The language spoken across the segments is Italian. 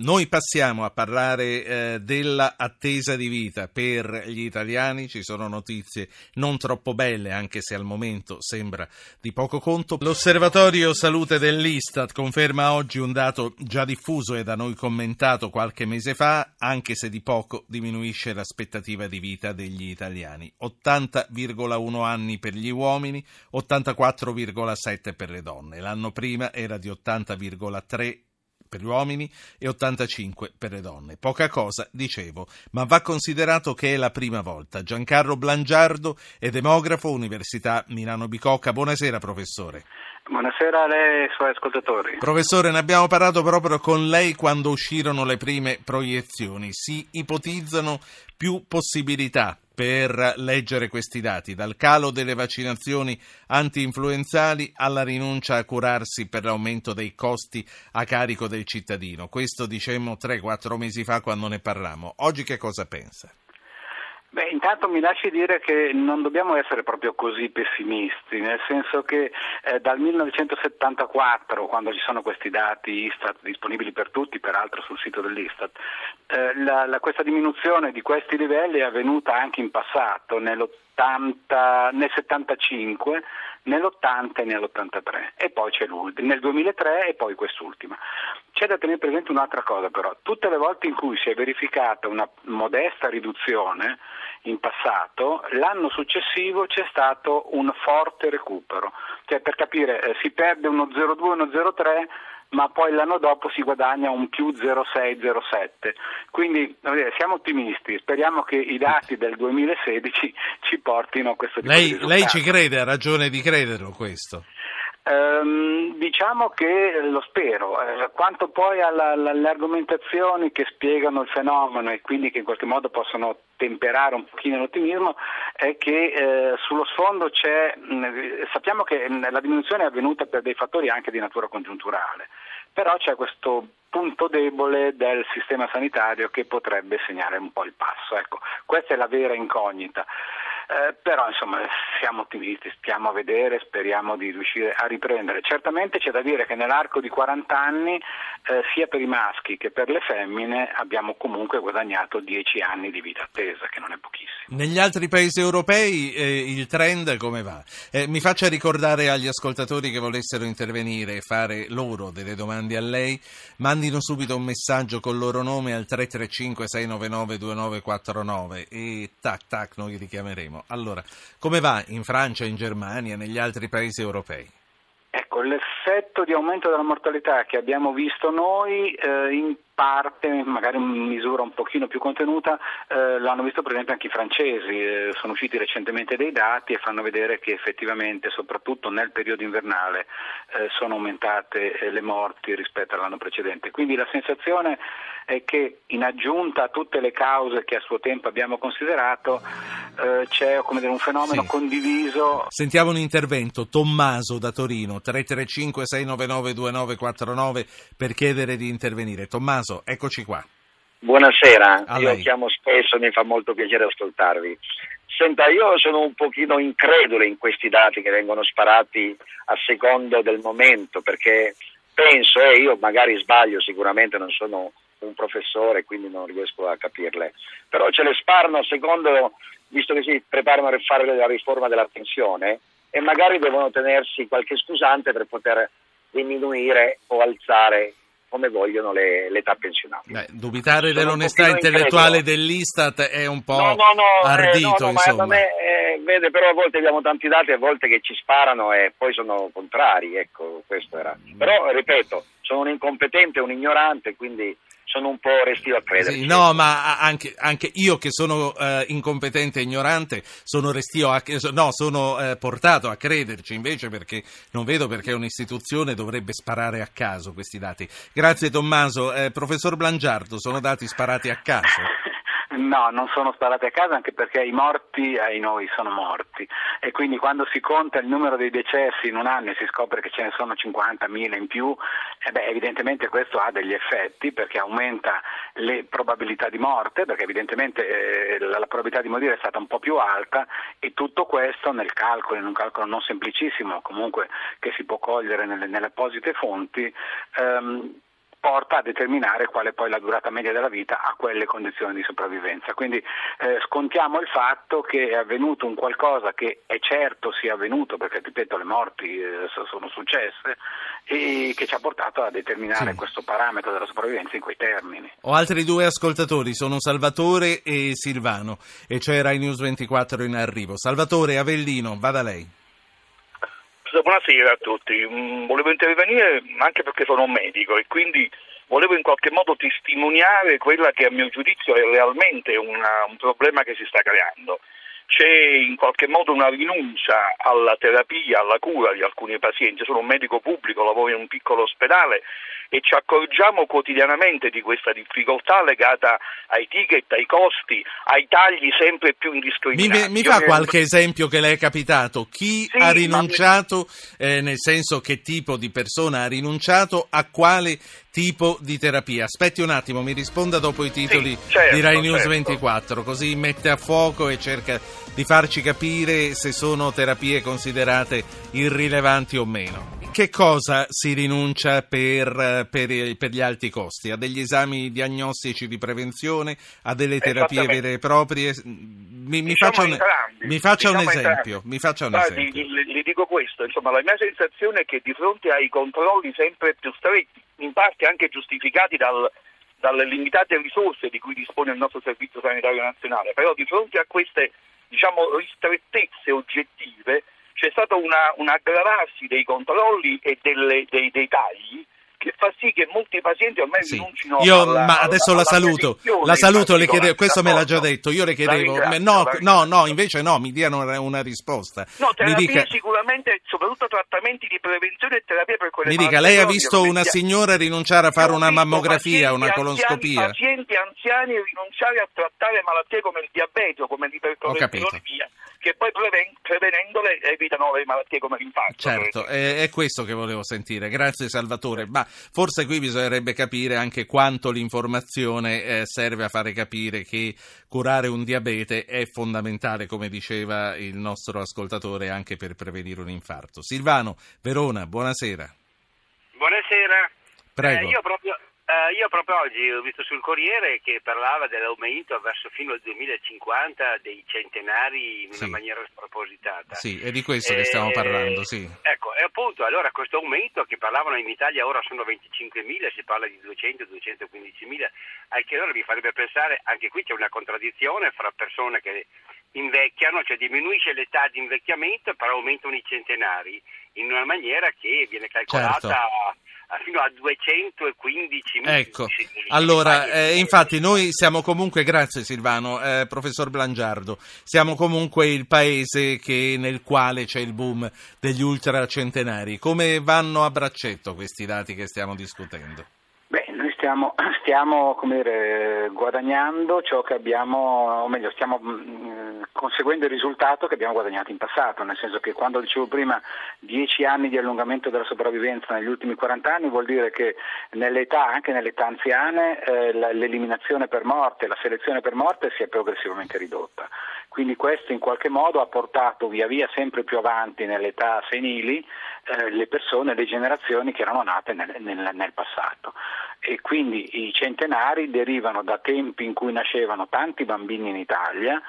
Noi passiamo a parlare eh, dell'attesa di vita per gli italiani, ci sono notizie non troppo belle anche se al momento sembra di poco conto. L'osservatorio salute dell'Istat conferma oggi un dato già diffuso e da noi commentato qualche mese fa, anche se di poco diminuisce l'aspettativa di vita degli italiani. 80,1 anni per gli uomini, 84,7 per le donne. L'anno prima era di 80,3 per gli uomini e 85 per le donne. Poca cosa, dicevo, ma va considerato che è la prima volta. Giancarlo Blangiardo è demografo, Università Milano Bicocca. Buonasera professore. Buonasera a lei e ai suoi ascoltatori. Professore, ne abbiamo parlato proprio con lei quando uscirono le prime proiezioni. Si ipotizzano più possibilità per leggere questi dati, dal calo delle vaccinazioni anti-influenzali alla rinuncia a curarsi per l'aumento dei costi a carico del cittadino. Questo dicemmo 3-4 mesi fa quando ne parlammo. Oggi che cosa pensa? Beh, intanto mi lasci dire che non dobbiamo essere proprio così pessimisti, nel senso che eh, dal 1974, quando ci sono questi dati Istat disponibili per tutti, peraltro sul sito dell'Istat, eh, la, la, questa diminuzione di questi livelli è avvenuta anche in passato, nel 75, nell'80 e nell'83 e poi c'è l'ultimo, nel 2003 e poi quest'ultima. C'è da tenere presente un'altra cosa però, tutte le volte in cui si è verificata una modesta riduzione in passato, l'anno successivo c'è stato un forte recupero, cioè per capire eh, si perde uno 0,2, uno 0,3 ma poi l'anno dopo si guadagna un più 0,6-0,7. Quindi siamo ottimisti, speriamo che i dati del 2016 ci portino a questo tipo lei, di Lei ci crede, ha ragione di crederlo questo? Ehm, diciamo che lo spero, eh, quanto poi alle argomentazioni che spiegano il fenomeno e quindi che in qualche modo possono temperare un pochino l'ottimismo è che eh, sullo sfondo c'è, mh, sappiamo che mh, la diminuzione è avvenuta per dei fattori anche di natura congiunturale, però c'è questo punto debole del sistema sanitario che potrebbe segnare un po' il passo. Ecco, questa è la vera incognita. Eh, però insomma siamo ottimisti, stiamo a vedere, speriamo di riuscire a riprendere. Certamente c'è da dire che nell'arco di 40 anni eh, sia per i maschi che per le femmine abbiamo comunque guadagnato 10 anni di vita attesa, che non è pochissimo. Negli altri paesi europei eh, il trend come va? Eh, mi faccia ricordare agli ascoltatori che volessero intervenire e fare loro delle domande a lei, mandino subito un messaggio con il loro nome al 335 699 2949 e tac tac noi li Allora, come va in Francia, in Germania, negli altri paesi europei? Ecco, l'effetto di aumento della mortalità che abbiamo visto noi eh, in parte, magari in misura un pochino più contenuta, eh, l'hanno visto per esempio anche i francesi, eh, sono usciti recentemente dei dati e fanno vedere che effettivamente, soprattutto nel periodo invernale, eh, sono aumentate eh, le morti rispetto all'anno precedente. Quindi la sensazione è che in aggiunta a tutte le cause che a suo tempo abbiamo considerato, eh, c'è dire, un fenomeno sì. condiviso. Sentiamo un intervento, Tommaso da Torino, 335 699 2949 per chiedere di intervenire. Tommaso, eccoci qua. Buonasera, A io lei. chiamo spesso, mi fa molto piacere ascoltarvi. Senta, io sono un pochino incredulo in questi dati che vengono sparati a secondo del momento, perché penso, e io magari sbaglio, sicuramente non sono un professore, quindi non riesco a capirle, però ce le sparano a secondo, visto che si preparano a fare la riforma della pensione, e magari devono tenersi qualche scusante per poter diminuire o alzare come vogliono le, l'età pensionabile. Beh, dubitare Sono dell'onestà intellettuale incredulo. dell'Istat è un po' no, no, no, ardito, eh, no, insomma. Me, eh, vede, però a volte abbiamo tanti dati, a volte che ci sparano e poi sono contrari, ecco, questo era. Però, ripeto, sono un incompetente, un ignorante, quindi sono un po' restio a credere. Sì, no, ma anche, anche, io che sono eh, incompetente e ignorante sono restio a, no, sono eh, portato a crederci invece perché non vedo perché un'istituzione dovrebbe sparare a caso questi dati. Grazie Tommaso. Eh, professor Blangiardo, sono dati sparati a caso? No, non sono sparati a casa anche perché i morti ai noi sono morti. E quindi quando si conta il numero dei decessi in un anno e si scopre che ce ne sono 50.000 in più, eh beh, evidentemente questo ha degli effetti perché aumenta le probabilità di morte, perché evidentemente eh, la, la, probabilità di morire è stata un po' più alta e tutto questo nel calcolo, in un calcolo non semplicissimo, comunque che si può cogliere nelle, nelle apposite fonti, ehm, porta a determinare qual è poi la durata media della vita a quelle condizioni di sopravvivenza. Quindi eh, scontiamo il fatto che è avvenuto un qualcosa che è certo sia avvenuto, perché ripeto le morti eh, sono successe, e che ci ha portato a determinare sì. questo parametro della sopravvivenza in quei termini. Ho altri due ascoltatori, sono Salvatore e Silvano, e c'è Rai News 24 in arrivo. Salvatore Avellino, vada lei. Buonasera a tutti, mm, volevo intervenire anche perché sono un medico e quindi volevo in qualche modo testimoniare quella che a mio giudizio è realmente una, un problema che si sta creando. C'è in qualche modo una rinuncia alla terapia, alla cura di alcuni pazienti. Sono un medico pubblico, lavoro in un piccolo ospedale e ci accorgiamo quotidianamente di questa difficoltà legata ai ticket, ai costi, ai tagli sempre più indiscriminati. Mi, mi fa qualche esempio che le è capitato? Chi sì, ha rinunciato, ma... eh, nel senso che tipo di persona ha rinunciato a quale tipo di terapia? Aspetti un attimo, mi risponda dopo i titoli sì, certo, di Rai News certo. 24, così mette a fuoco e cerca di farci capire se sono terapie considerate irrilevanti o meno che cosa si rinuncia per, per, per, gli alti costi? A degli esami diagnostici di prevenzione, a delle terapie vere e proprie? Mi, mi faccia, un, mi faccia un, esempio. Mi faccia un esempio. Le, dico questo, insomma, la mia sensazione è che di fronte ai controlli sempre più stretti, in parte anche giustificati dal, dalle limitate risorse di cui dispone il nostro Servizio Sanitario Nazionale, però di fronte a queste diciamo, ristrettezze oggettive c'è stato un aggravarsi dei controlli e delle, dei, dei tagli che fa sì che molti pazienti ormai sì. rinuncino io, alla, ma adesso alla, la saluto, la saluto, le chiedevo, questo me l'ha già detto, io le chiedevo, no, no, no, invece no, mi diano una, una risposta. No, terapie mi dica, sicuramente, soprattutto trattamenti di prevenzione e terapia per quelle Mi dica, lei ha visto una signora rinunciare a fare una mammografia, una coloscopia? Pazienti anziani rinunciare a trattare malattie come il diabete o come l'ipercolesterolemia che poi prevenendole evitano le malattie come l'infarto. Certo, è, è, questo che volevo sentire. Grazie Salvatore. Ma forse qui bisognerebbe capire anche quanto l'informazione eh, serve a fare capire che curare un diabete è fondamentale, come diceva il nostro ascoltatore, anche per prevenire un infarto. Silvano, Verona, buonasera. Buonasera. Prego. Eh, io proprio Uh, io proprio oggi ho visto sul Corriere che parlava dell'aumento verso fino al 2050 dei centenari in sì. una maniera spropositata. Sì, è di questo eh, che stiamo parlando, sì. Ecco, e appunto, allora questo aumento che parlavano in Italia ora sono 25.000, si parla di 200-215.000, al che allora mi farebbe pensare, anche qui c'è una contraddizione fra persone che invecchiano, cioè diminuisce l'età di invecchiamento, però aumentano i centenari in una maniera che viene calcolata... Certo fino a 215 mila. Ecco, allora, eh, infatti noi siamo comunque, grazie Silvano, eh, professor Blangiardo, siamo comunque il paese che, nel quale c'è il boom degli ultracentenari. Come vanno a braccetto questi dati che stiamo discutendo? stiamo, stiamo dire, guadagnando ciò che abbiamo, o meglio, stiamo mm, conseguendo il risultato che abbiamo guadagnato in passato, nel senso che quando dicevo prima 10 anni di allungamento della sopravvivenza negli ultimi 40 anni vuol dire che nell'età, anche nelle età anziane, eh, l'eliminazione per morte, la selezione per morte si è progressivamente ridotta. Quindi questo in qualche modo ha portato via via sempre più avanti nelle età senili eh, le persone, le generazioni che erano nate nel, nel, nel passato e quindi i centenari derivano da tempi in cui nascevano tanti bambini in Italia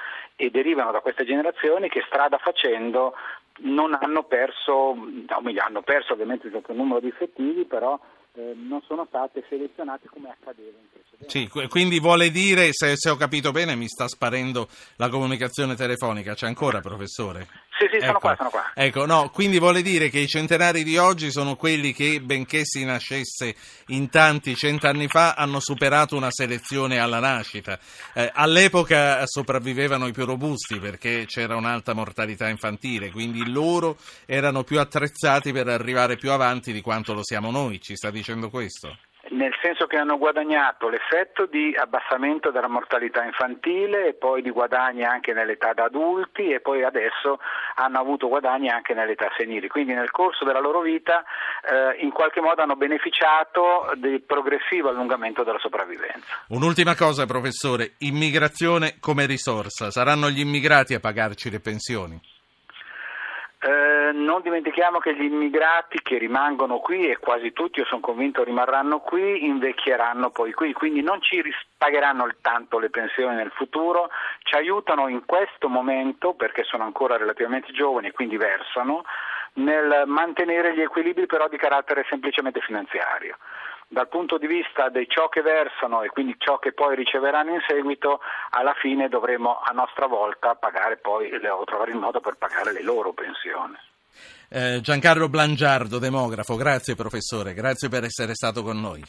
e derivano da queste generazioni che strada facendo non hanno perso, o meglio hanno perso ovviamente un certo numero di effettivi, però eh, non sono state selezionate come accadeva in precedenza. Sì, quindi vuole dire, se, se, ho capito bene, mi sta sparendo la comunicazione telefonica, c'è ancora professore? Sì, sì, sono ecco, qua, sono qua. Ecco, no, quindi vuole dire che i centenari di oggi sono quelli che, benché si nascesse in tanti cent'anni fa, hanno superato una selezione alla nascita. Eh, all'epoca sopravvivevano i più robusti perché c'era un'alta mortalità infantile, quindi loro erano più attrezzati per arrivare più avanti di quanto lo siamo noi, ci sta dicendo questo? Nel senso che hanno guadagnato l'effetto di abbassamento della mortalità infantile e poi di guadagni anche nell'età da adulti e poi adesso hanno avuto guadagni anche nell'età senile. Quindi nel corso della loro vita eh, in qualche modo hanno beneficiato del progressivo allungamento della sopravvivenza. Un'ultima cosa professore, immigrazione come risorsa, saranno gli immigrati a pagarci le pensioni? Eh, non dimentichiamo che gli immigrati che rimangono qui e quasi tutti, io sono convinto, rimarranno qui, invecchieranno poi qui, quindi non ci pagheranno tanto le pensioni nel futuro, ci aiutano in questo momento perché sono ancora relativamente giovani e quindi versano nel mantenere gli equilibri però di carattere semplicemente finanziario dal punto di vista di ciò che versano e quindi ciò che poi riceveranno in seguito, alla fine dovremo a nostra volta pagare poi o trovare il modo per pagare le loro pensioni. Eh, Giancarlo Blangiardo, demografo, grazie professore, grazie per essere stato con noi.